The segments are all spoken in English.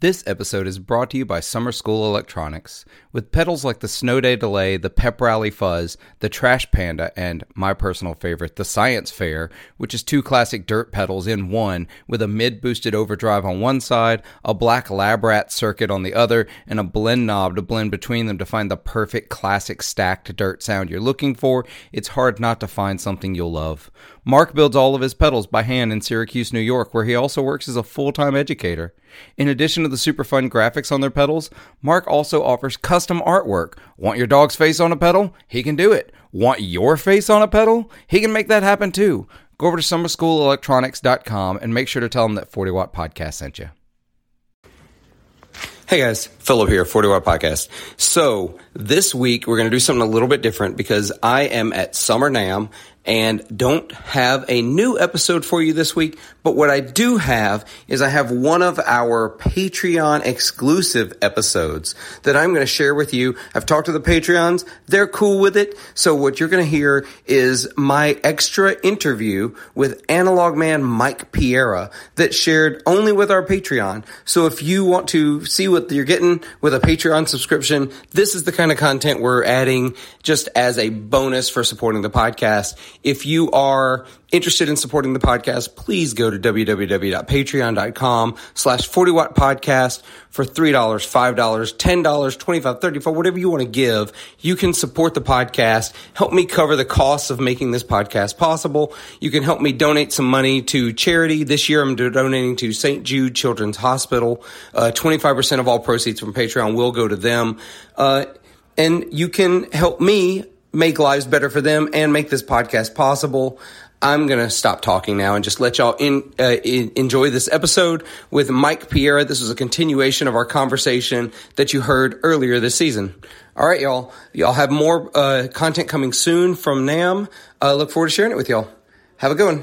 This episode is brought to you by Summer School Electronics. With pedals like the Snow Day Delay, the Pep Rally Fuzz, the Trash Panda, and my personal favorite, the Science Fair, which is two classic dirt pedals in one, with a mid boosted overdrive on one side, a black lab rat circuit on the other, and a blend knob to blend between them to find the perfect classic stacked dirt sound you're looking for, it's hard not to find something you'll love. Mark builds all of his pedals by hand in Syracuse, New York, where he also works as a full time educator. In addition to the super fun graphics on their pedals, Mark also offers custom artwork. Want your dog's face on a pedal? He can do it. Want your face on a pedal? He can make that happen too. Go over to summerschoolelectronics.com and make sure to tell him that 40 Watt Podcast sent you. Hey guys, Phillip here, 40 Watt Podcast. So, this week we're going to do something a little bit different because I am at Summer NAMM and don't have a new episode for you this week. But what I do have is I have one of our Patreon exclusive episodes that I'm going to share with you. I've talked to the Patreons. They're cool with it. So what you're going to hear is my extra interview with analog man Mike Piera that shared only with our Patreon. So if you want to see what you're getting with a Patreon subscription, this is the kind of content we're adding just as a bonus for supporting the podcast. If you are interested in supporting the podcast, please go to www.patreon.com slash 40 watt podcast for $3, $5, $10, 25 34 whatever you want to give. You can support the podcast, help me cover the costs of making this podcast possible. You can help me donate some money to charity. This year I'm donating to St. Jude Children's Hospital. Uh, 25% of all proceeds from Patreon will go to them. Uh, and you can help me make lives better for them and make this podcast possible. I'm going to stop talking now and just let y'all in, uh, in, enjoy this episode with Mike Piera. This is a continuation of our conversation that you heard earlier this season. All right, y'all. Y'all have more uh, content coming soon from NAMM. Uh, look forward to sharing it with y'all. Have a good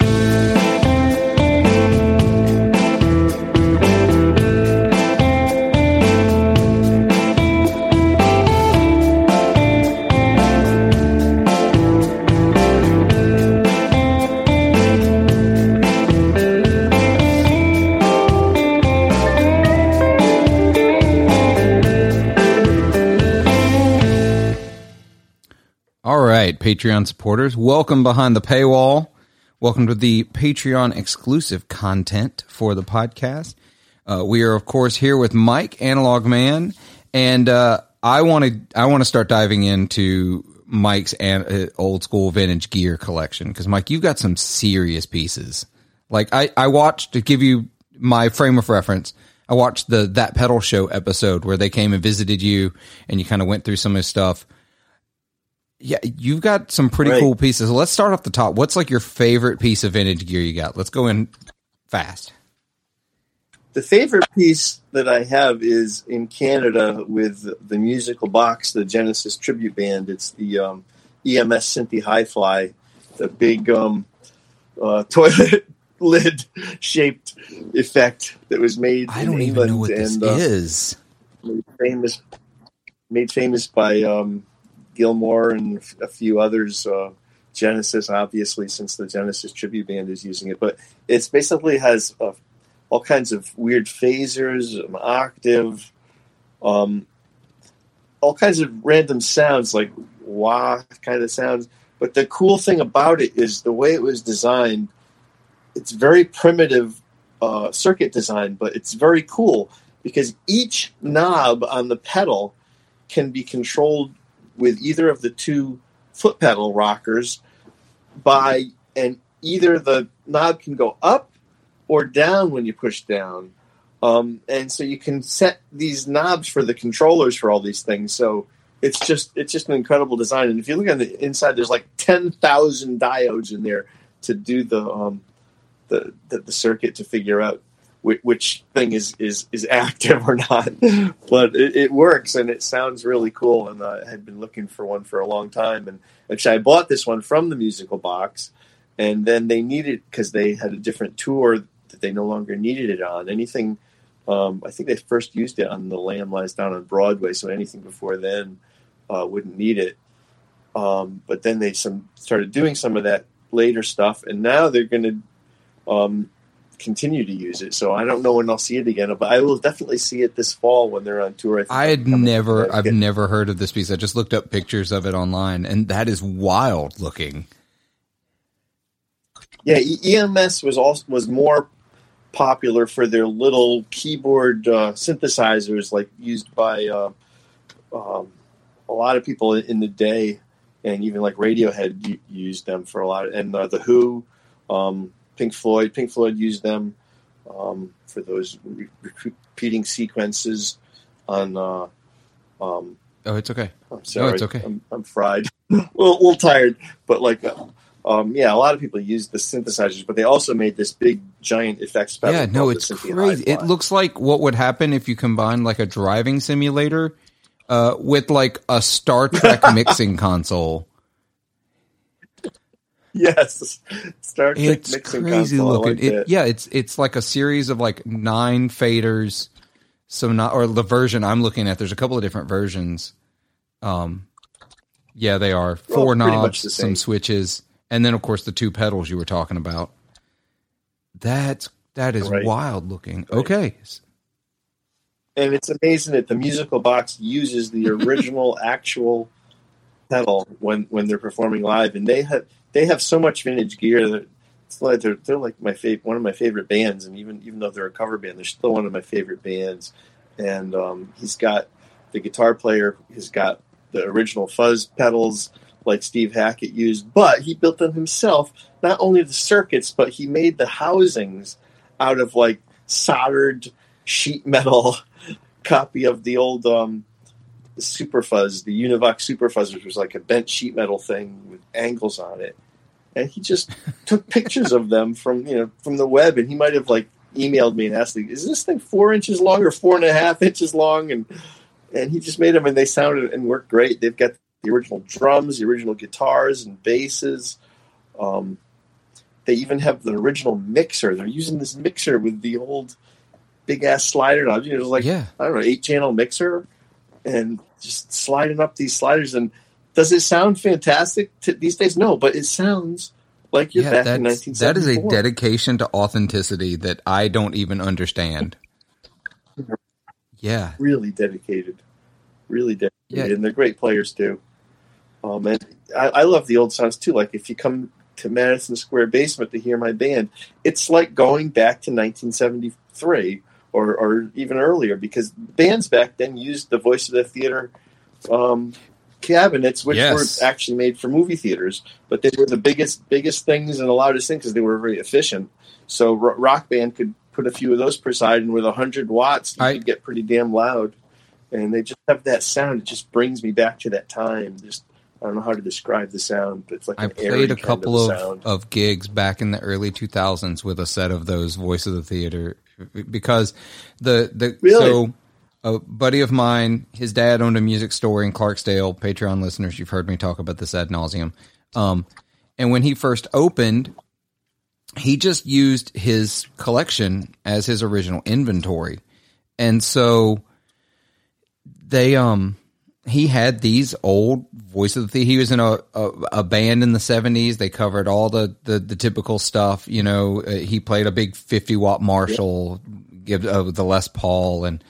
one. Patreon supporters, welcome behind the paywall. Welcome to the Patreon exclusive content for the podcast. Uh, we are, of course, here with Mike, Analog Man, and uh, I want to I want to start diving into Mike's an, uh, old school vintage gear collection because Mike, you've got some serious pieces. Like I, I watched to give you my frame of reference. I watched the that pedal show episode where they came and visited you, and you kind of went through some of his stuff yeah, you've got some pretty right. cool pieces. Let's start off the top. What's like your favorite piece of vintage gear you got? Let's go in fast. The favorite piece that I have is in Canada with the musical box, the Genesis tribute band. It's the um, EMS Synthi Hi-Fi, the big um, uh, toilet lid shaped effect that was made. I don't even know what and, this uh, is. Made famous, made famous by um, Gilmour and a few others. Uh, Genesis, obviously, since the Genesis tribute band is using it, but it's basically has uh, all kinds of weird phasers, an octave, um, all kinds of random sounds like wah kind of sounds. But the cool thing about it is the way it was designed. It's very primitive uh, circuit design, but it's very cool because each knob on the pedal can be controlled with either of the two foot pedal rockers by and either the knob can go up or down when you push down. Um, and so you can set these knobs for the controllers for all these things. So it's just it's just an incredible design. And if you look on the inside, there's like ten thousand diodes in there to do the um, the, the, the circuit to figure out which thing is is is active or not. but it, it, works and it sounds really cool. And I had been looking for one for a long time. And actually, I bought this one from the musical box, and then they needed because they had a different tour that they no longer needed it on. Anything, um, I think they first used it on the Lamb Lies Down on Broadway. So anything before then uh, wouldn't need it. Um, but then they some started doing some of that later stuff, and now they're going to um, continue to use it. So I don't know when I'll see it again, but I will definitely see it this fall when they're on tour. I, I had never, I've never heard of this piece. I just looked up pictures of it online, and that is wild looking. Yeah, EMS was also was more popular for their little keyboard uh, synthesizers, like used by uh, um, a lot of people in the day, and even like Radiohead used them for a lot, of, and uh, the Who. Um, Pink Floyd. Pink Floyd used them um, for those re- repeating sequences on. Uh, um, oh, it's okay. I'm sorry. No, it's okay. I'm, I'm fried. a little, little, tired, but like, uh, um, yeah, a lot of people use the synthesizers, but they also made this big giant effects pedal. Yeah, no, it's crazy. It looks like what would happen if you combine like a driving simulator uh, with like a Star Trek mixing console. yes, Star Trek it's mixing crazy console. looking. Like it, yeah, it's it's like a series of like nine faders. So not or the version I'm looking at. There's a couple of different versions. Um, yeah, they are four knobs, some switches, and then of course the two pedals you were talking about. That's that is right. wild looking. Right. Okay. And it's amazing that the musical box uses the original actual pedal when when they're performing live, and they have they have so much vintage gear that it's like they're they're like my favorite one of my favorite bands, and even even though they're a cover band, they're still one of my favorite bands. And um, he's got the guitar player he's got the original fuzz pedals like Steve Hackett used, but he built them himself. Not only the circuits, but he made the housings out of like soldered sheet metal copy of the old um, Super Fuzz, the Univox Super Fuzz, which was like a bent sheet metal thing with angles on it and he just took pictures of them from you know from the web, and he might have like emailed me and asked me, "Is this thing four inches long or four and a half inches long?" and and he just made them, and they sounded and worked great. They've got the original drums, the original guitars and basses. Um, they even have the original mixer. They're using this mixer with the old big ass slider knob. You know, like yeah. I don't know, eight channel mixer, and just sliding up these sliders and does it sound fantastic to, these days? No, but it sounds like you're yeah, back in 1974. That is a dedication to authenticity that I don't even understand. Yeah, really dedicated, really dedicated, yeah. and they're great players too. Um, and I, I love the old songs too. Like if you come to Madison Square Basement to hear my band, it's like going back to 1973 or, or even earlier because bands back then used the voice of the theater um, cabinets, which yes. were actually made for movie theaters, but they were the biggest biggest things and the loudest things because they were very efficient. So Rock Band could put a few of those per side, and with hundred watts, you I, could get pretty damn loud. And they just have that sound. It just brings me back to that time. Just I don't know how to describe the sound, but it's like I played a couple of, of, of gigs back in the early 2000s with a set of those Voice of the Theater because the the really? so a buddy of mine, his dad owned a music store in Clarksdale. Patreon listeners, you've heard me talk about this ad nauseum. Um, and when he first opened, he just used his collection as his original inventory. And so they, um, he had these old voice of the. He was in a, a, a, band in the seventies. They covered all the, the, the typical stuff. You know, uh, he played a big 50 watt Marshall, give uh, the Les Paul and,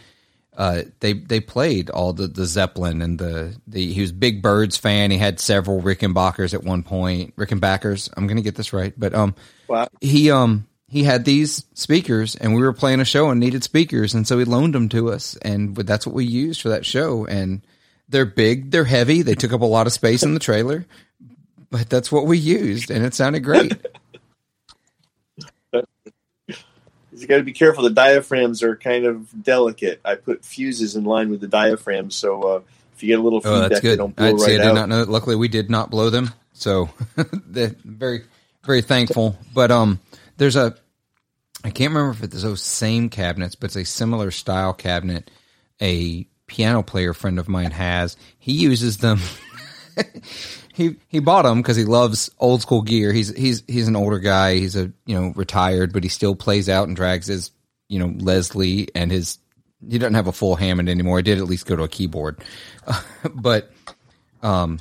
uh, they they played all the, the Zeppelin and the, the he was big Byrds fan. He had several Rickenbackers at one point. Rickenbackers. I'm gonna get this right, but um, wow. he um he had these speakers, and we were playing a show and needed speakers, and so he loaned them to us, and that's what we used for that show. And they're big, they're heavy, they took up a lot of space in the trailer, but that's what we used, and it sounded great. you got to be careful. The diaphragms are kind of delicate. I put fuses in line with the diaphragms, so uh, if you get a little feedback, oh, that's good. don't blow I'd right I did not know. Luckily, we did not blow them, so very very thankful. But um, there's a I can't remember if it's those same cabinets, but it's a similar style cabinet. A piano player friend of mine has. He uses them. he he bought them because he loves old school gear. He's he's he's an older guy. He's a you know retired, but he still plays out and drags his you know Leslie and his. He doesn't have a full Hammond anymore. He did at least go to a keyboard, but um,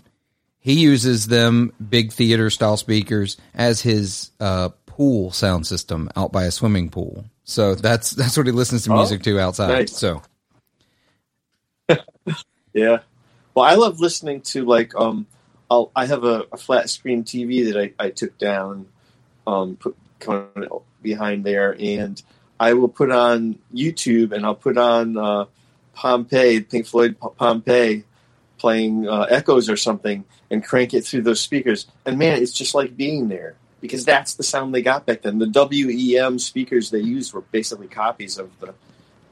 he uses them big theater style speakers as his uh, pool sound system out by a swimming pool. So that's that's what he listens to music to outside. nice. So Yeah. Well, I love listening to like um, I'll, I have a, a flat screen TV that I, I took down, um, put kind of behind there, and I will put on YouTube and I'll put on uh, Pompeii, Pink Floyd P- Pompeii, playing uh, Echoes or something, and crank it through those speakers. And man, it's just like being there because that's the sound they got back then. The WEM speakers they used were basically copies of the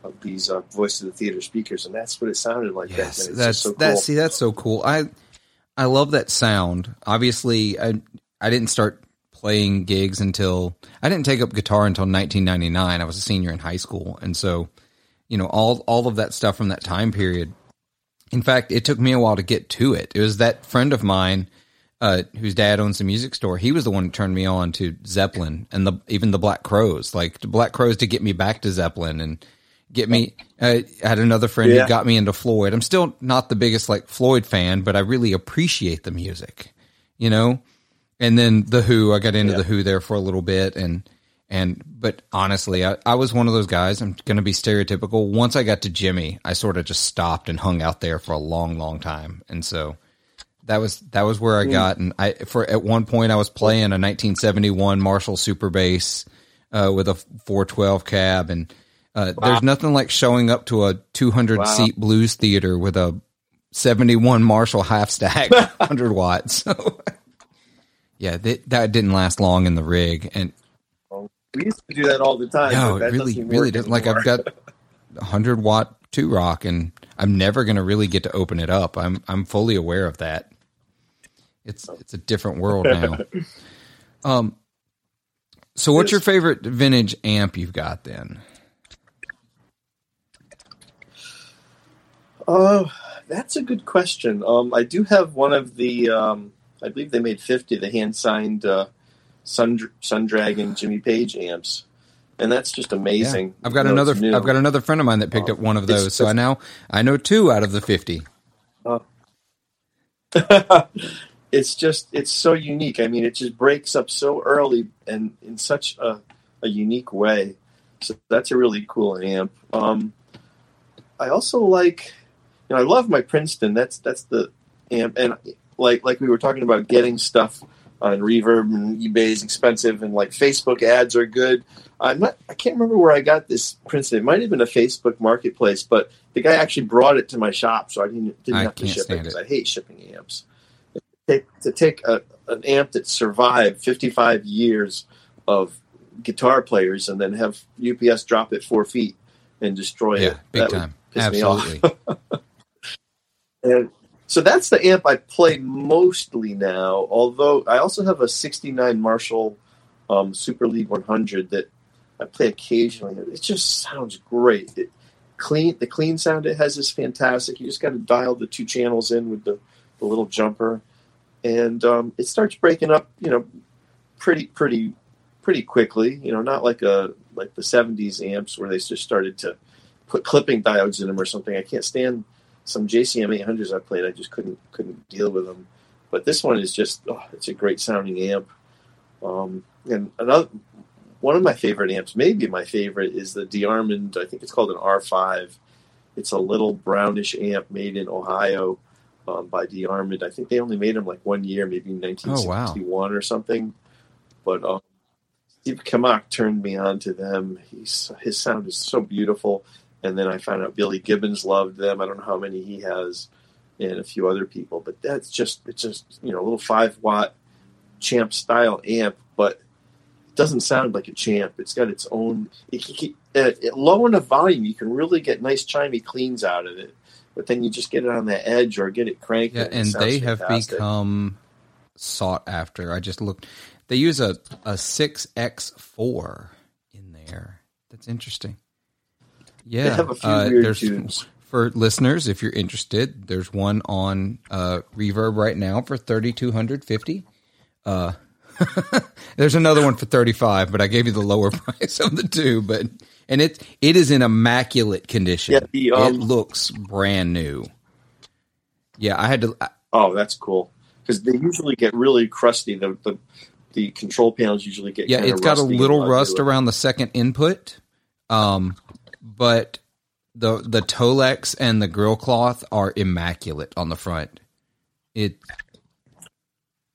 of these uh, voice of the theater speakers, and that's what it sounded like. yes. That's so that. cool. See, that's so cool. I I love that sound. Obviously, I I didn't start playing gigs until I didn't take up guitar until 1999. I was a senior in high school, and so you know all all of that stuff from that time period. In fact, it took me a while to get to it. It was that friend of mine uh, whose dad owns a music store. He was the one who turned me on to Zeppelin and the even the Black Crowes. Like the Black Crowes to get me back to Zeppelin and get me. I had another friend Yeah. who got me into Floyd. I'm still not the biggest like Floyd fan, but I really appreciate the music, you know. And then the Who, I got into Yeah. the Who there for a little bit, and and but honestly, I, I was one of those guys. I'm going to be stereotypical. Once I got to Jimmy, I sort of just stopped and hung out there for a long, long time, and so that was that was where I got. And I for at one point I was playing a 1971 Marshall Super Bass uh, with a 412 cab, and uh, there's nothing like showing up to a 200 Wow. seat blues theater with a 71 Marshall half stack 100 watts. So yeah, that, that didn't last long in the rig, and We used to do that all the time. no, it really, doesn't really doesn't. Like I've got hundred watt two rock, and I'm never going to really get to open it up. I'm I'm fully aware of that. It's it's a different world now. um. So, what's your favorite vintage amp you've got then? Oh, that's a good question. Um, I do have one of the. Um, I believe they made fifty the hand signed uh, Sun Sundragon Jimmy Page amps, and that's just amazing. I've got another. I've got another friend of mine that picked up one of It's- those. So I now I know two out of the fifty. it's just it's so unique. I mean, it just breaks up so early and in such a, a unique way. So that's a really cool amp. Um, I also like, you know, I love my Princeton. That's that's the amp, and like like we were talking about getting stuff on Reverb and eBay is expensive, and like Facebook ads are good. I'm not. I can't remember where I got this Princeton. It might have been a Facebook Marketplace, but the guy actually brought it to my shop, so I didn't didn't I have to ship it because. I hate shipping amps. Take, to take a, an amp that survived 55 years of guitar players and then have UPS drop it four feet and destroy Yeah, it. big that time. piss me off. Absolutely. And so that's the amp I play mostly now. Although I also have a '69 Marshall um, Super Lead 100 that I play occasionally. It just sounds great. It, clean, the clean sound it has is fantastic. You just got to dial the two channels in with the, the little jumper, and um, it starts breaking up. You know, pretty pretty pretty quickly. You know, not like a like the '70s amps where they just started to put clipping diodes in them or something. I can't stand some JCM 800s I played, I just couldn't couldn't deal with them. But this one is just oh, it's a great sounding amp. Um, and another one of my favorite amps, maybe my favorite, is the DeArmond. I think it's called an R5. It's a little brownish amp made in Ohio um, by DeArmond. I think they only made them like one year, maybe in 1961 or something. But um, Steve Kimock turned me on to them. He's his sound is so beautiful and then I found out Billy Gibbons loved them. I don't know how many he has, and a few other people. But that's just it's just you know a little five watt champ style amp, but it doesn't sound like a champ. It's got its own. It, it, it, low enough volume, you can really get nice chimey cleans out of it. But then you just get it on the edge or get it cranked. Yeah, and sounds they have fantastic. become sought after. I just looked. They use a a six X four in there. That's interesting. Yeah, have a few uh, there's tunes. for listeners if you're interested. There's one on uh, Reverb right now for thirty two hundred fifty. Uh, there's another one for thirty five, but I gave you the lower price of the two. But and it it is in immaculate condition. Yeah, the, um, it looks brand new. Yeah, I had to. I- Oh, that's cool because they usually get really crusty. The, the the control panels usually get Yeah, it's got a little rust around the second input, um, but the the Tolex and the grill cloth are immaculate on the front. It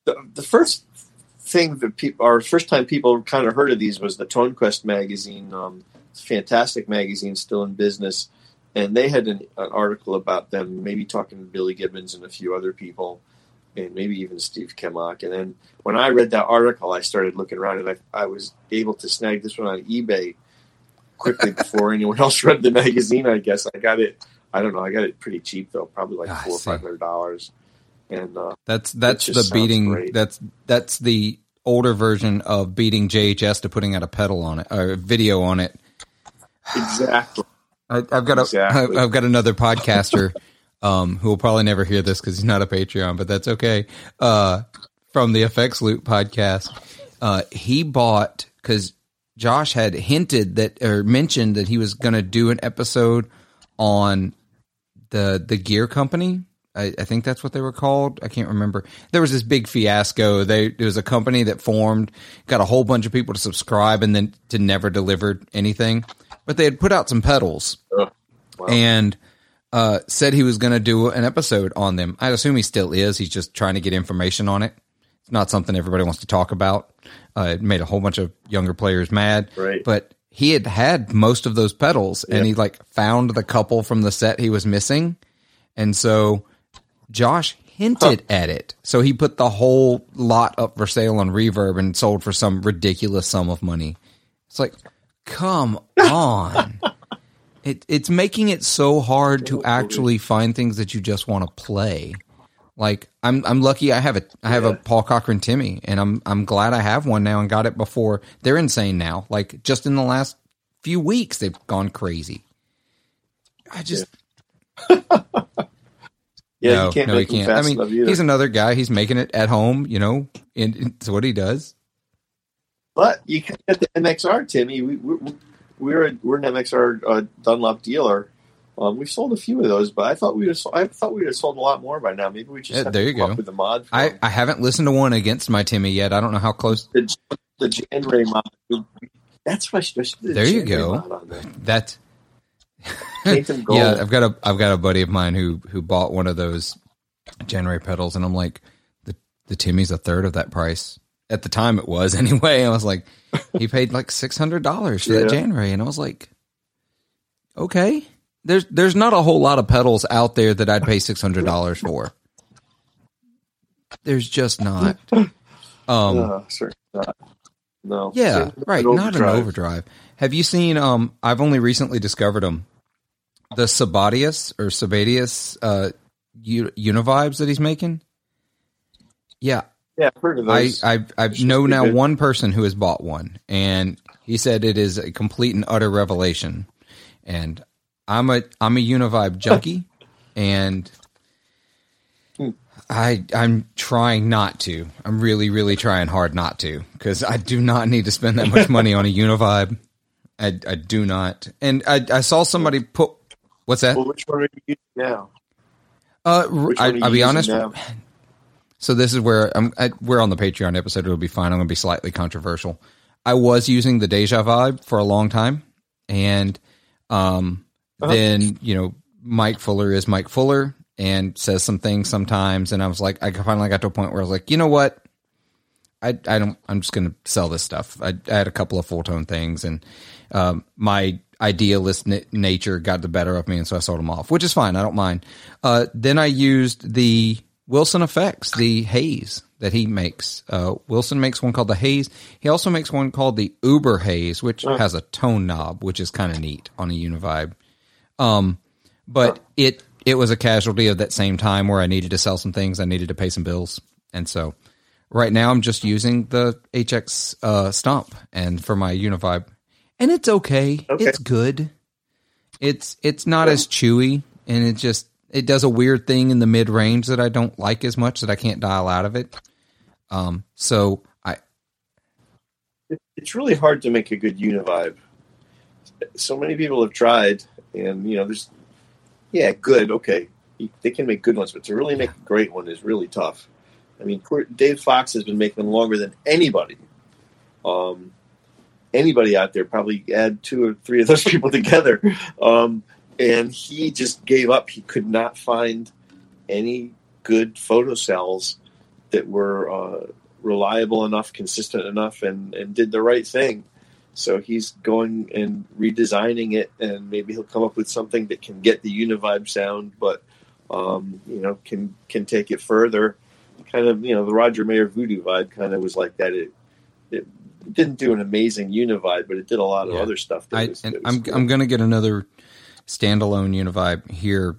the, the first thing that people, our first time people kind of heard of these was the Tone Quest magazine. Um, fantastic magazine, still in business, and they had an, an article about them, maybe talking to Billy Gibbons and a few other people, and maybe even Steve Kimock. And then when I read that article, I started looking around, and I, I was able to snag this one on eBay quickly before anyone else read the magazine. I guess I got it. I don't know. I got it pretty cheap though, probably like Ah, I four or five hundred dollars. And uh, that's that's the beating. great. That's that's the older version of beating JHS to putting out a pedal on it or a video on it. exactly. I, I've got a Exactly. have got another podcaster um, who will probably never hear this because he's not a Patreon, but that's okay. Uh, from the Effects Loop podcast, uh, he bought because Josh had hinted that or mentioned that he was going to do an episode on the the gear company. I, I think that's what they were called. I can't remember. There was this big fiasco. They there was a company that formed, got a whole bunch of people to subscribe, and then to never delivered anything. But they had put out some pedals Ugh. Wow. and uh, said he was going to do an episode on them. I assume he still is. He's just trying to get information on it. It's not something everybody wants to talk about. Uh, it made a whole bunch of younger players mad. Right. But he had had most of those pedals, and he like found the couple from the set he was missing, and so Josh hinted at it. So he put the whole lot up for sale on Reverb and sold for some ridiculous sum of money. It's like, come on. It, it's making it so hard to actually find things that you just want to play. Like I'm I'm lucky I have a I have a Paul Cochrane Timmy and I'm I'm glad I have one now and got it before they're insane now. Like just in the last few weeks they've gone crazy. I just Yeah, no, you can't no, make he can't. I mean, he's another guy. He's making it at home, you know, and it's what he does. but you can get the MXR, Timmy. We, we, we're a, we're an MXR uh, Dunlop dealer. Um, we've sold a few of those, but I thought have sold, I thought we'd have sold a lot more by now. Maybe we just Yeah, there to you come go. up with the mod. I, them. I haven't listened to one against my Timmy yet. I don't know how close. the the Jan Ray mod. That's what I should the There you go. mod on there. That's Paint them gold. yeah. I've got a I've got a buddy of mine who who bought one of those Jan Ray pedals, and I'm like, the the Timmy's a third of that price. At the time, it was anyway. I was like, he paid like six hundred dollars for that Yeah. Jan Ray, and I was like, okay. There's there's not a whole lot of pedals out there that I'd pay six hundred dollars for. There's just not. Um, Uh, certainly not. No. yeah, right. Not an overdrive. Have you seen? Um, I've only recently discovered them. The Sabatius or Sabatius uh, Univibes that he's making. Yeah, Yeah, I've heard of I those. I I Those know now good. one person who has bought one, and he said it is a complete and utter revelation. And I'm a I'm a Univibe junkie, and. I I'm trying not to. I'm really really trying hard not to because I do not need to spend that much money on a Univibe. I I do not. And I I saw somebody put what's that? well, which one are you using now? Uh, I, one are you I'll be honest. now? So this is where I'm. I, we're on the Patreon episode. It'll be fine. I'm going to be slightly controversial. I was using the Deja Vibe for a long time, and um, Uh-huh. then you know Mike Fuller is Mike Fuller and says some things sometimes, and I was like, I finally got to a point where I was like, you know what, I I don't. I'm just going to sell this stuff. I, I had a couple of Fulltone things, and um, my idealist n- nature got the better of me, and so I sold them off, which is fine. I don't mind. Uh, then I used the Wilson Effects, the Haze that he makes. Uh, Wilson makes one called the Haze. He also makes one called the Uber Haze, which has a tone knob, which is kind of neat on a Univibe. Um, but it it was a casualty of that same time where I needed to sell some things, I needed to pay some bills, and so right now I'm just using the HX uh, Stomp and for my Univibe, and it's okay. Okay. It's good. It's it's not as chewy, and it just it does a weird thing in the mid range that I don't like as much that I can't dial out of it. Um, so I It- It's really hard to make a good Univibe. So many people have tried, and you know, there's yeah, good, okay. They can make good ones, but to really make a great one is really tough. I mean, Dave Fox has been making them longer than anybody. Um, anybody out there probably add two or three of those people together. Um, and he just gave up. He could not find any good photo cells that were uh, reliable enough, consistent enough, and, and did the right thing. So he's going and redesigning it, and maybe he'll come up with something that can get the Univibe sound, but um, you know can can take it further. Kind of you know the Roger Mayer Voodoo vibe kind of was like that. It it didn't do an amazing Univibe, but it did a lot of Yeah. other stuff. That I, was, and I'm good. I'm going to get another standalone Univibe here,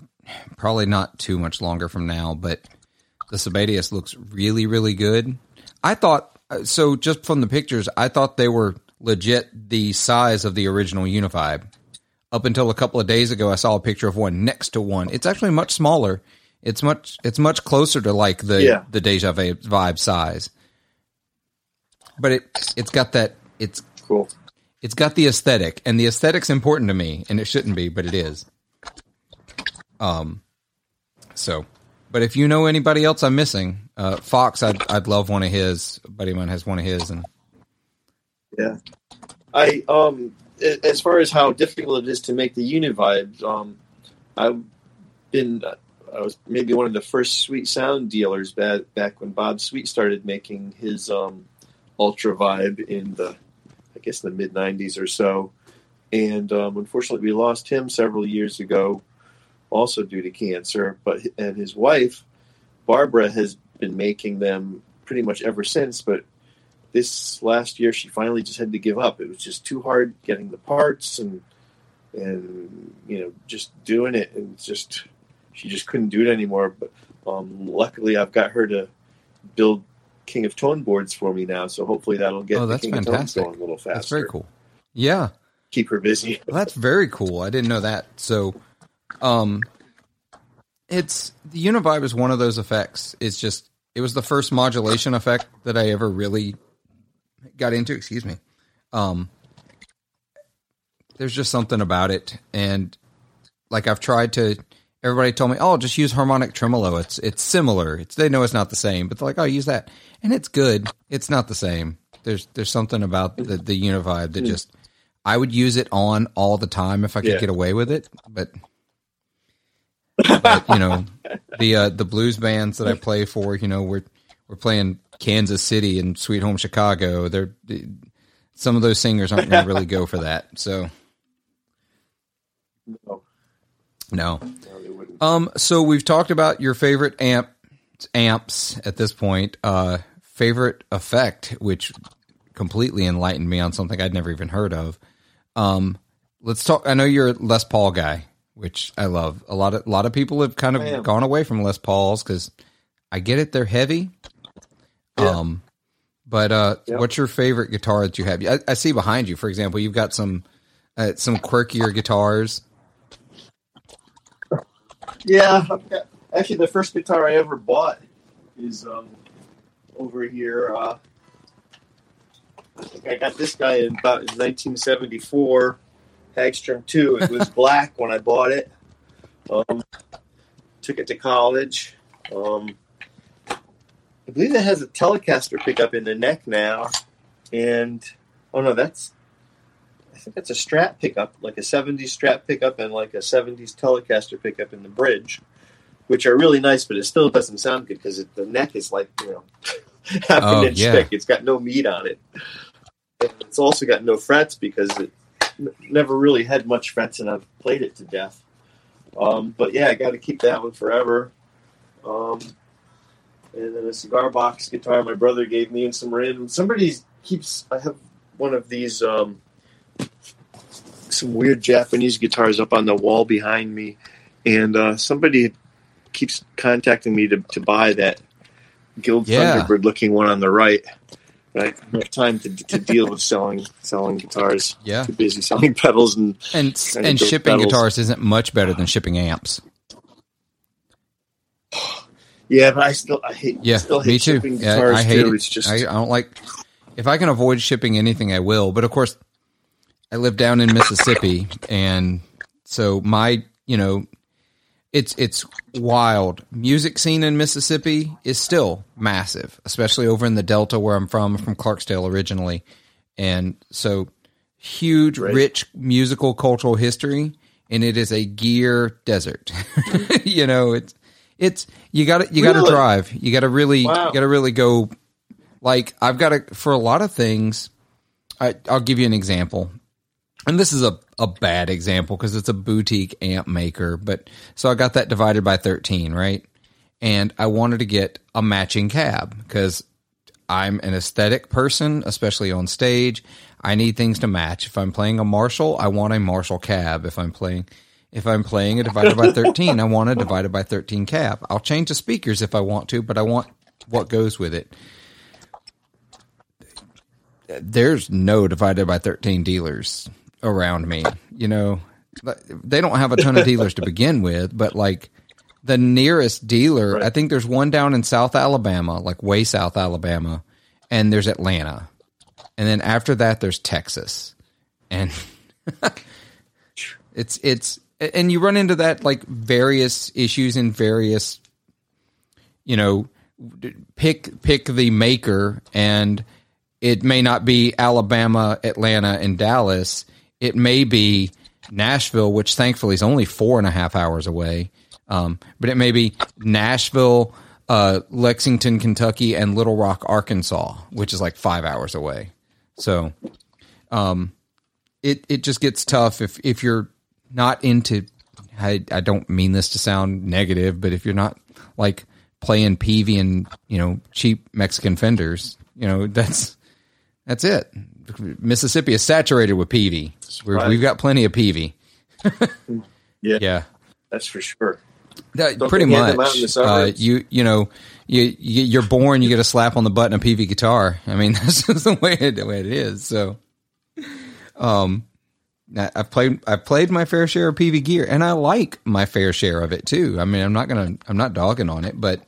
probably not too much longer from now. But the Sabbadius looks really really good. I thought uh, so. Just from the pictures, I thought they were legit the size of the original Univibe. Up until a couple of days ago, I saw a picture of one next to one. It's actually much smaller. It's much it's much closer to like the Yeah. the Deja Vi- Vibe size. But it it's got that it's cool. it's got the aesthetic, and the aesthetic's important to me, and it shouldn't be, but it is. Um, so, but if you know anybody else I'm missing, uh, Fox, I'd I'd love one of his. A buddy of mine has one of his, and Yeah, I um as far as how difficult it is to make the Univibe, um, I've been I was maybe one of the first Sweet Sound dealers back back when Bob Sweet started making his um Ultra Vibe in the I guess the mid '90s or so, and um, unfortunately we lost him several years ago, also due to cancer. But and his wife Barbara has been making them pretty much ever since, but this last year she finally just had to give up. It was just too hard getting the parts and and you know just doing it and just she just couldn't do it anymore. But um, luckily, I've got her to build King of Tone boards for me now, so hopefully that'll get Oh, the that's King of fantastic. Tones going a little faster. that's very cool. Yeah, Keep her busy. well, that's very cool. I didn't know that. So, um, it's the Univibe is one of those effects. It's just it was the first modulation effect that I ever really got into. Excuse me. Um, there's just something about it, and like I've tried to. Everybody told me, "Oh, just use harmonic tremolo. It's it's similar. It's they know it's not the same, but they're like, oh, use that, and it's good. It's not the same. There's there's something about the the Univibe that just I would use it on all the time if I could Yeah. get away with it, but. but, you know the uh, the blues bands that I play for. You know we're we're playing Kansas City and Sweet Home Chicago. They're some of those singers aren't going to really go for that. So No, no. no. Um. So we've talked about your favorite amp amps at this point. Uh, favorite effect, which completely enlightened me on something I'd never even heard of. Um. Let's talk. I know you're a Les Paul guy, which I love. A lot of a lot of people have kind of gone away from Les Pauls because I get it; they're heavy. Yeah. Um. But uh, Yep. what's your favorite guitar that you have? I, I see behind you, for example, you've got some uh, some quirkier guitars. Yeah, got, actually, the first guitar I ever bought is um, over here. Uh, I think I got this guy in about 1974, Hagstrom 2. It was black when I bought it. Um, took it to college. Um, I believe it has a Telecaster pickup in the neck now, and oh no, that's I think that's a Strat pickup, like a 70s Strat pickup and like a 70s Telecaster pickup in the bridge, which are really nice, but it still doesn't sound good because the neck is like, you know, half Oh, an inch yeah. thick. It's got no meat on it. And it's also got no frets because it n- never really had much frets and I've played it to death. Um, but yeah, I got to keep that one forever. Um, and then a cigar box guitar my brother gave me and some random. Somebody keeps. I have one of these. Um, some weird Japanese guitars up on the wall behind me, and uh, somebody keeps contacting me to, to buy that Guild Yeah. Thunderbird looking one on the right. But I don't have time to, to deal with selling selling guitars. Yeah. Too busy selling pedals and And And and shipping pedals. guitars isn't much better than shipping amps. Yeah. But I still I hate Yeah, still hate me too. shipping Yeah, guitars I hate too. it. It's just I, I don't like. If I can avoid shipping anything, I will. But of course, I live down in Mississippi, and so my you know it's it's wild. Music scene in Mississippi is still massive, especially over in the Delta where I'm from, from Clarksdale originally, and so huge, Right. rich musical cultural history, and it is a gear desert. you know, it's it's you got to you got to drive. You got to really Wow. you got to really go. Like I've got to for a lot of things. I, I'll give you an example and this is a, a bad example because it's a boutique amp maker but so i got that divided by 13 right and i wanted to get a matching cab because i'm an aesthetic person especially on stage i need things to match if i'm playing a marshall i want a marshall cab if i'm playing if i'm playing a divided by 13 i want a divided by 13 cab i'll change the speakers if i want to but i want what goes with it there's no divided by 13 dealers around me. You know, they don't have a ton of dealers to begin with, but like the nearest dealer, Right. I think there's one down in South Alabama, like way South Alabama, and there's Atlanta. And then after that there's Texas. And it's it's and you run into that like various issues in various you know pick pick the maker and it may not be Alabama, Atlanta, and Dallas. It may be Nashville, which thankfully is only four and a half hours away. Um, but it may be Nashville, uh, Lexington, Kentucky, and Little Rock, Arkansas, which is like five hours away. So, um, it it just gets tough if if you're not into. I I don't mean this to sound negative, but if you're not like playing Peavey and you know cheap Mexican fenders, you know that's that's it. Mississippi is saturated with Peavey. Right. We've got plenty of Peavey. Yeah, Yeah, that's for sure. That- pretty they hand them out much. Uh, you you know you, you you're born, you get a slap on the butt and a Peavey guitar. I mean that's just the way it, the way it is. So, um, I've played I've played my fair share of Peavey gear, and I like my fair share of it too. I mean, I'm not gonna I'm not dogging on it, but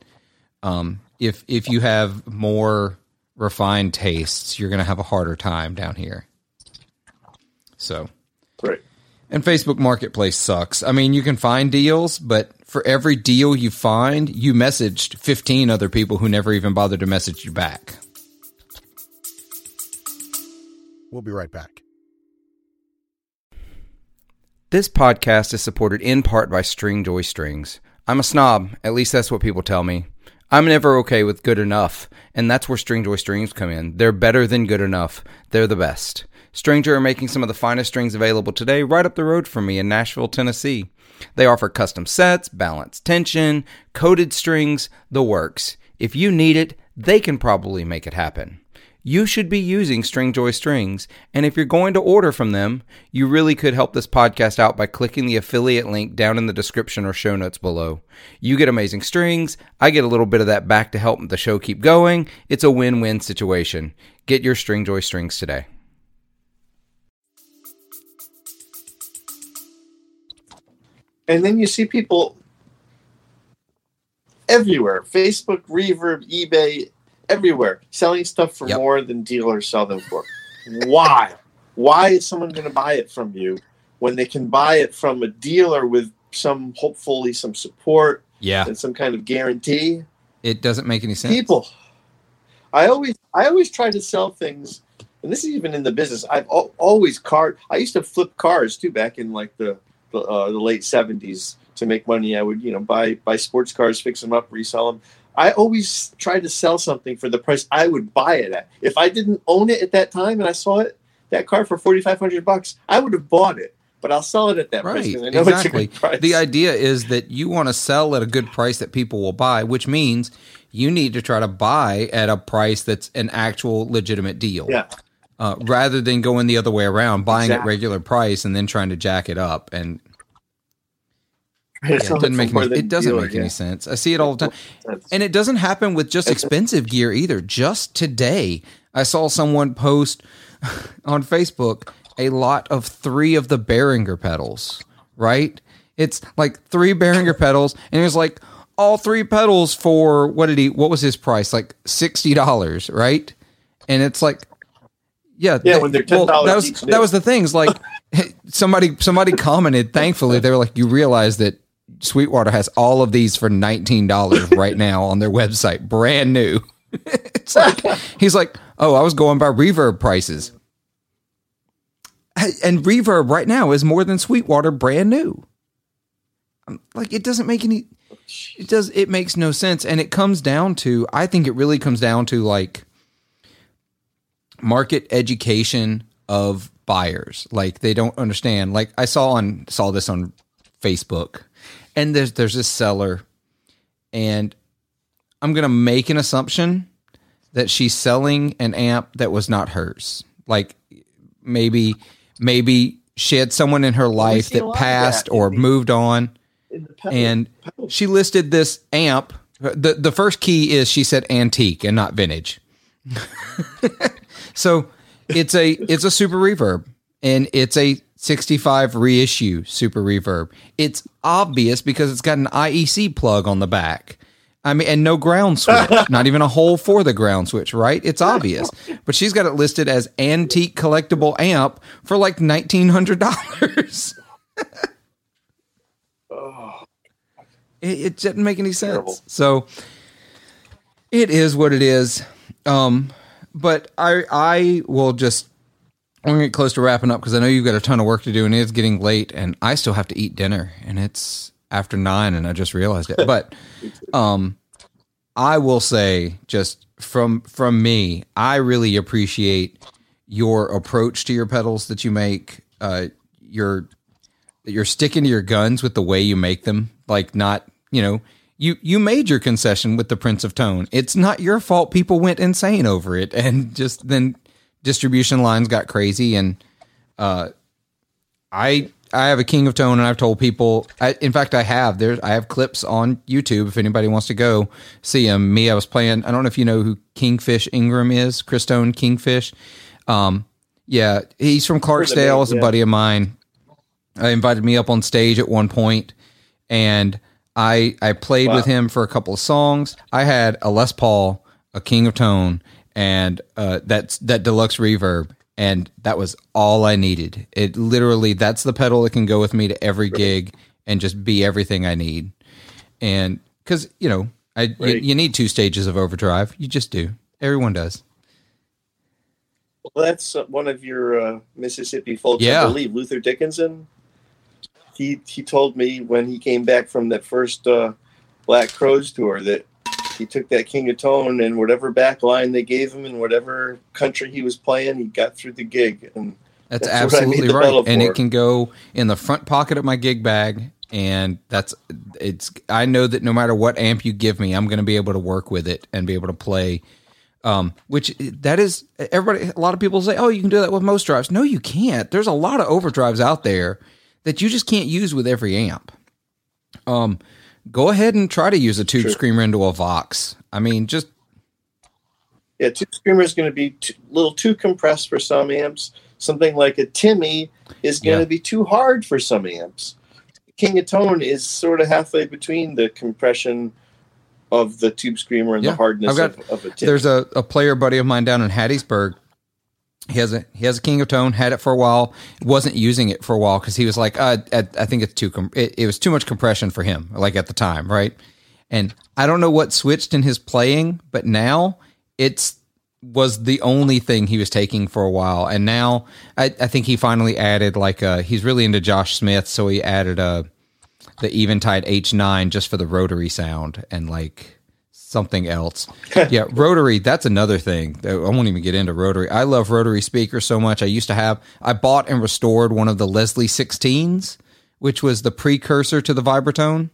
um, if if you have more refined tastes, you're gonna have a harder time down here. So. Right. And Facebook Marketplace sucks. I mean, you can find deals, but for every deal you find, you messaged 15 other people who never even bothered to message you back. We'll be right back. This podcast is supported in part by Stringjoy Strings. I'm a snob, at least that's what people tell me. I'm never okay with good enough, and that's where Stringjoy Strings come in. They're better than good enough. They're the best. Stringjoy are making some of the finest strings available today right up the road from me in Nashville, Tennessee. They offer custom sets, balanced tension, coated strings, the works. If you need it, they can probably make it happen. You should be using Stringjoy strings, and if you're going to order from them, you really could help this podcast out by clicking the affiliate link down in the description or show notes below. You get amazing strings, I get a little bit of that back to help the show keep going. It's a win-win situation. Get your Stringjoy strings today. And then you see people everywhere Facebook, Reverb, eBay, everywhere selling stuff for Yep. more than dealers sell them for. Why? Why is someone going to buy it from you when they can buy it from a dealer with some, hopefully, some support Yeah, and some kind of guarantee? it doesn't make any sense. people i always i always try to sell things and this is even in the business i've al- always car i used to flip cars too back in like the the, uh, the late 70s to make money i would you know buy buy sports cars fix them up resell them i always try to sell something for the price i would buy it at if i didn't own it at that time and i saw it that car for 4500 bucks i would have bought it but i'll sell it at that price Right, know exactly. it's a good price. The idea is that you want to sell at a good price that people will buy, which means you need to try to buy at a price that's an actual legitimate deal. yeah Uh, rather than going the other way around, buying at regular price and then trying to jack it up. And yeah, it doesn't make any, it doesn't make any sense. I see it all the time. And it doesn't happen with just expensive gear either. Just today, I saw someone post on Facebook a lot of three of the Behringer pedals, right? It's like three Behringer pedals, and it was like all three pedals for what did he, what was his price? Like $60, right? And it's like, yeah, Yeah, they- when they're well, $10 that was that was the things like somebody somebody commented thankfully they were like you realize that Sweetwater has all of these for nineteen dollars right now on their website, brand new. it's like he's like, oh, I was going by reverb prices, and reverb right now is more than Sweetwater brand new. I'm- Like it doesn't make any. It does. It makes no sense, and it comes down to. I think it really comes down to like market education of buyers. Like they don't understand. Like I saw on saw this on Facebook, and there's there's this seller, and I'm gonna make an assumption that she's selling an amp that was not hers. Like maybe maybe she had someone in her life that passed that or the- moved on pedal- and pedal- she listed this amp. the The first key is she said antique and not vintage. so it's a it's a super reverb, and it's a 65 reissue super reverb. It's obvious because it's got an IEC plug on the back. I mean, and no ground switch, not even a hole for the ground switch, right? It's obvious. But she's got it listed as antique collectible amp for like $1,900. it, it didn't make any sense. Terrible. So it is what it is. Um, but I I will just I'm gonna get close to wrapping up because I know you've got a ton of work to do and it's getting late and I still have to eat dinner and it's after nine and I just realized it. But um I will say just from from me, I really appreciate your approach to your pedals that you make. Uh your you're sticking to your guns with the way you make them. Like not, you know, you you made your concession with the Prince of Tone. It's not your fault people went insane over it and just then distribution lines got crazy and uh I I have a King of Tone and I've told people I, in fact I have there I have clips on YouTube if anybody wants to go see them. Me I was playing I don't know if you know who Kingfish Ingram is, Christone Kingfish. Um yeah, he's from Clarksdale, name, is a buddy of mine uh, invited me up on stage at one point and I I played with him for a couple of songs. I had a Les Paul, a King of Tone, and uh, that's that deluxe reverb, and that was all I needed. It literally that's the pedal that can go with me to every gig and just be everything I need. And because you know I you, Right. you need two stages of overdrive, you just do. Everyone does. Well, that's uh, one of your uh, Mississippi folks, Yeah. I believe, Luther Dickinson. He he told me when he came back from that first uh, Black Crowes tour that he took that King of Tone and whatever back line they gave him in whatever country he was playing, he got through the gig. And That's, That's what I made absolutely right, and it can go in the front pocket of my gig bag. And that's it's. I know that no matter what amp you give me, I'm going to be able to work with it and be able to play. Um, which that is everybody. A lot of people say, "Oh, you can do that with most drives." No, you can't. There's a lot of overdrives out there that you just can't use with every amp. Um, go ahead and try to use a tube Sure. screamer into a Vox. I mean, just yeah, Tube Screamer is going to be a little too compressed for some amps. Something like a Timmy is going to Yeah. be too hard for some amps. King of Tone is sort of halfway between the compression of the Tube Screamer and Yeah, the hardness got- of, of a Timmy. there's a, a player buddy of mine down in Hattiesburg. He has a he has a King of Tone. Had it for a while. Wasn't using it for a while because he was like, uh, I, I think it's too com- it, it was too much compression for him. Like at the time, right? And I don't know what switched in his playing, but now it's was the only thing he was taking for a while. And now I, I think he finally added like uh he's really into Josh Smith, so he added a the Eventide H9 just for the rotary sound and like something else. yeah, rotary, that's another thing. I won't even get into rotary. I love rotary speakers so much. I used to have I bought and restored one of the Leslie 16s, which was the precursor to the Vibratone.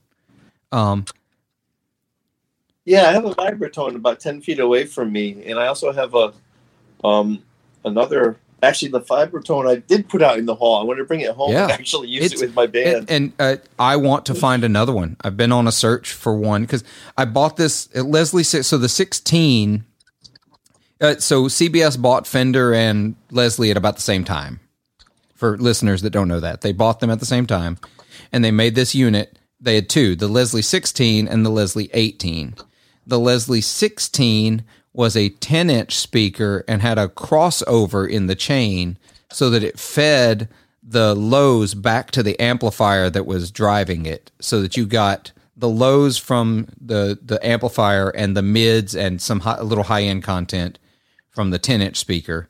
Um yeah, I have a Vibratone about ten feet away from me, and I also have a um another. Actually, the Vibratone I did put out in the hall. I want to bring it home Yeah. and actually use It's- it with my band. And, and uh, I want to find another one. I've been on a search for one because I bought this at Leslie. So the sixteen. Uh, so CBS bought Fender and Leslie at about the same time. For listeners that don't know that, they bought them at the same time, and they made this unit. They had two: the Leslie sixteen and the Leslie eighteen. The Leslie sixteen was a ten-inch speaker and had a crossover in the chain so that it fed the lows back to the amplifier that was driving it, so that you got the lows from the the amplifier and the mids and some high, little high end content from the 10 inch speaker,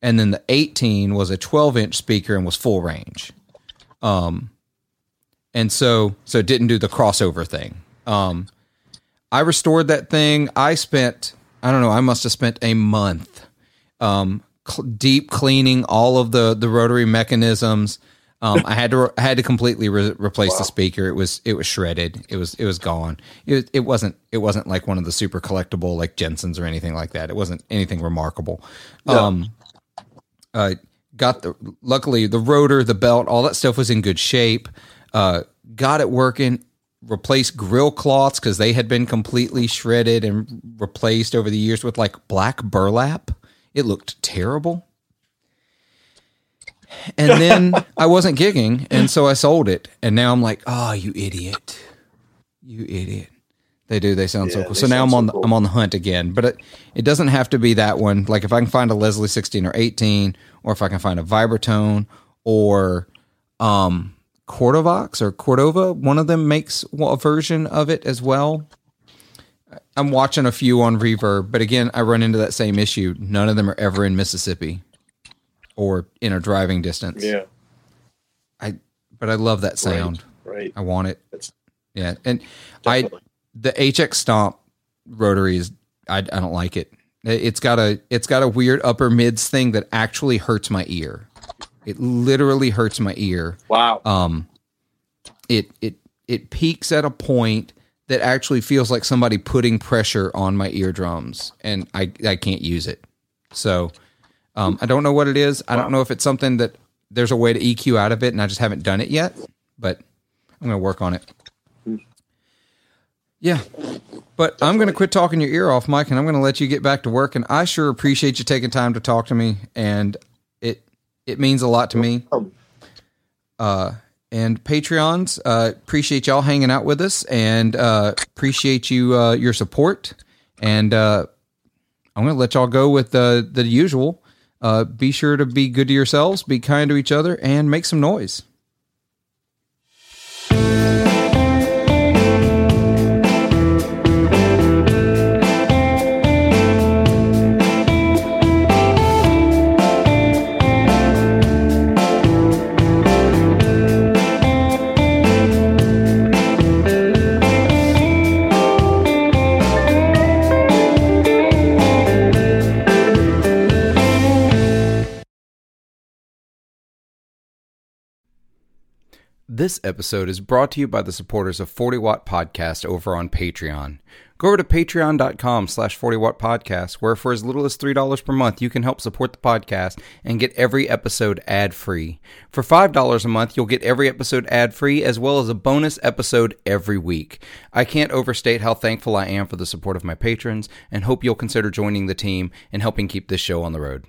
and then the 18 was a 12 inch speaker and was full range. Um, and so so it didn't do the crossover thing. Um, I restored that thing. I spent I don't know. I must have spent a month um, cl- deep cleaning all of the the rotary mechanisms. Um, I had to re- I had to completely re- replace the speaker. It was it was shredded. It was it was gone. It it wasn't it wasn't like one of the super collectible like Jensen's or anything like that. It wasn't anything remarkable. Um, uh, got the luckily the rotor, the belt, all that stuff was in good shape. Uh, got it working. Replaced grill cloths because they had been completely shredded and replaced over the years with like black burlap. It looked terrible. And then I wasn't gigging, and so I sold it. And now I'm like, oh, you idiot, you idiot. They do. They sound so cool. So now I'm so on the, cool. I'm on the hunt again. But it, it doesn't have to be that one. Like if I can find a Leslie 16 or 18, or if I can find a Vibratone or um Cordovox or Cordova, one of them makes a version of it as well. I'm watching a few on Reverb, but again, I run into that same issue. None of them are ever in Mississippi or in a driving distance. Yeah, I but I love that sound. right. I want it. That's Yeah, and I the HX Stomp rotary is I, I don't like it. It's got a it's got a weird upper mids thing that actually hurts my ear. It literally hurts my ear. wow. Um, it it it peaks at a point that actually feels like somebody putting pressure on my eardrums, and I I can't use it. So um, I don't know what it is. I don't know if it's something that there's a way to EQ out of it, and I just haven't done it yet. But I'm gonna work on it. Yeah, but I'm gonna quit talking your ear off, Mike, and I'm gonna let you get back to work. And I sure appreciate you taking time to talk to me, and it means a lot to me Um, uh, and Patreons. Uh, appreciate y'all hanging out with us, and uh, appreciate you uh, your support. And uh, I'm going to let y'all go with the the usual. Uh, be sure to be good to yourselves, be kind to each other, and make some noise. This episode is brought to you by the supporters of 40 Watt Podcast over on Patreon. Go over to patreon.com slash 40 Watt Podcast, where for as little as $3 per month, you can help support the podcast and get every episode ad free. For $5 a month, you'll get every episode ad free as well as a bonus episode every week. I can't overstate how thankful I am for the support of my patrons and hope you'll consider joining the team and helping keep this show on the road.